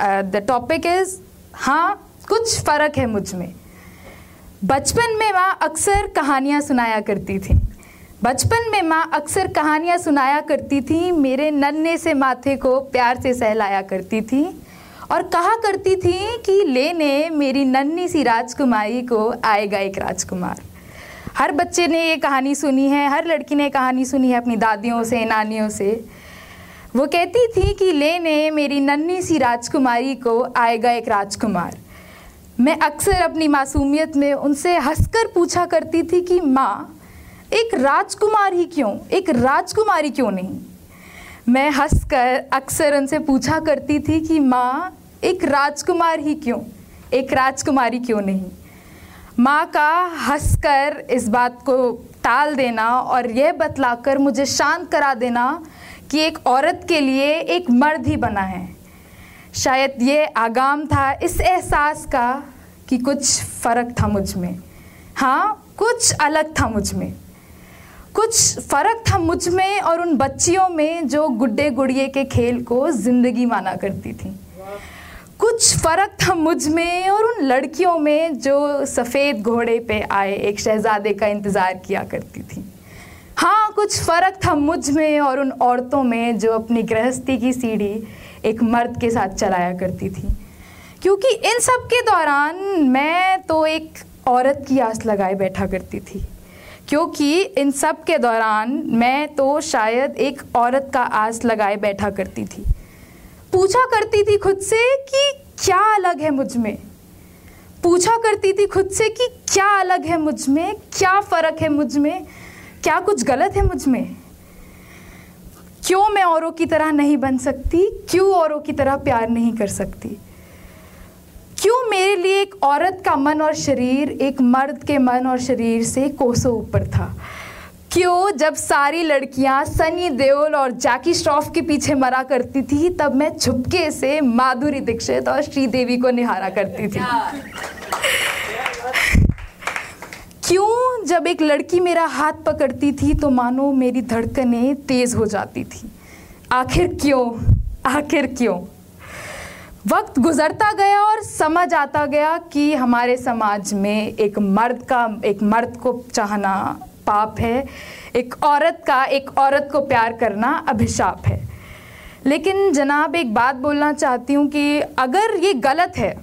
The topic is हाँ कुछ फ़र्क है मुझमें। बचपन में माँ अक्सर कहानियाँ सुनाया करती थी। बचपन में माँ अक्सर कहानियाँ सुनाया करती थी, मेरे नन्हे से माथे को प्यार से सहलाया करती थी और कहा करती थी कि लेने मेरी नन्ही सी राजकुमारी को आएगा एक राजकुमार। हर बच्चे ने ये कहानी सुनी है, हर लड़की ने कहानी सुनी है अपनी दादियों से, नानियों से। वो कहती थी कि लेने मेरी नन्ही सी राजकुमारी को आएगा एक राजकुमार। मैं अक्सर अपनी मासूमियत में उनसे हंसकर पूछा करती थी कि, माँ, एक राजकुमार ही क्यों? एक राजकुमारी क्यों नहीं? मैं हंसकर अक्सर उनसे पूछा करती थी कि, माँ, एक राजकुमार ही क्यों? एक राजकुमारी क्यों नहीं? माँ का हंसकर इस बात को टाल देना और यह बतलाकर मुझे शांत करा देना कि एक औरत के लिए एक मर्द ही बना है। शायद ये आगाम था इस एहसास का कि कुछ फ़र्क था मुझमें। हाँ कुछ अलग था मुझमें। कुछ फ़र्क था मुझमें और उन बच्चियों में जो गुड्डे गुड़िए के खेल को ज़िंदगी माना करती थी। कुछ फ़र्क था मुझमें और उन लड़कियों में जो सफ़ेद घोड़े पे आए, एक शहज़ादे का इंतज़ार किया करती थी। हाँ कुछ फ़र्क था मुझमें और उन औरतों में जो अपनी गृहस्थी की सीढ़ी एक मर्द के साथ चलाया करती थी। क्योंकि इन सब के दौरान मैं तो एक औरत की आस लगाए बैठा करती थी। क्योंकि इन सब के दौरान मैं तो शायद एक औरत का आस लगाए बैठा करती थी। पूछा करती थी खुद से कि क्या अलग है मुझमें? पूछा करती थी खुद से कि क्या अलग है मुझमें? क्या फ़र्क है मुझमें? क्या कुछ गलत है मुझमें? क्यों मैं औरों की तरह नहीं बन सकती? क्यों औरों की तरह प्यार नहीं कर सकती? क्यों मेरे लिए एक औरत का मन और शरीर एक मर्द के मन और शरीर से कोसों ऊपर था? क्यों जब सारी लड़कियाँ सनी देओल और जैकी श्रॉफ के पीछे मरा करती थी तब मैं छुपके से माधुरी दीक्षित और श्रीदेवी को निहारा करती थी? क्यों जब एक लड़की मेरा हाथ पकड़ती थी तो मानो मेरी धड़कनें तेज हो जाती थी। आखिर क्यों? आखिर क्यों? वक्त गुजरता गया और समझ आता गया कि हमारे समाज में एक मर्द का, एक मर्द को चाहना पाप है, एक औरत का, एक औरत को प्यार करना अभिशाप है। लेकिन जनाब, एक बात बोलना चाहती हूँ कि अगर ये गलत है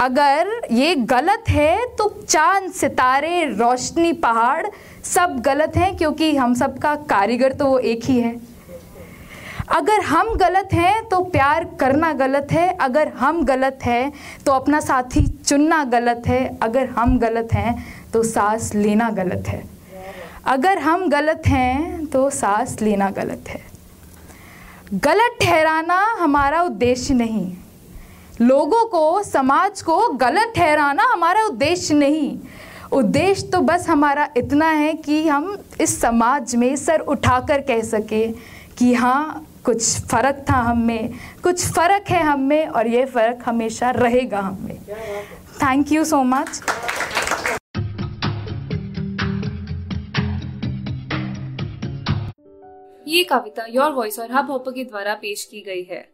अगर ये गलत है तो चाँद, सितारे, रोशनी, पहाड़ सब गलत हैं, क्योंकि हम सब का कारीगर तो वो एक ही है। अगर हम गलत हैं तो प्यार करना गलत है। अगर हम गलत हैं तो अपना साथी चुनना गलत है। अगर हम गलत हैं तो सांस लेना गलत है। अगर हम गलत हैं तो सांस लेना गलत है। गलत ठहराना हमारा उद्देश्य नहीं। लोगों को, समाज को गलत ठहराना हमारा उद्देश्य नहीं। उद्देश्य तो बस हमारा इतना है कि हम इस समाज में सर उठाकर कह सके कि हाँ कुछ फ़र्क था हम में, कुछ फ़र्क है हम में और ये फ़र्क हमेशा रहेगा हम में। थैंक यू सो मच ये कविता योर वॉइस और हब हॉपर के द्वारा पेश की गई है।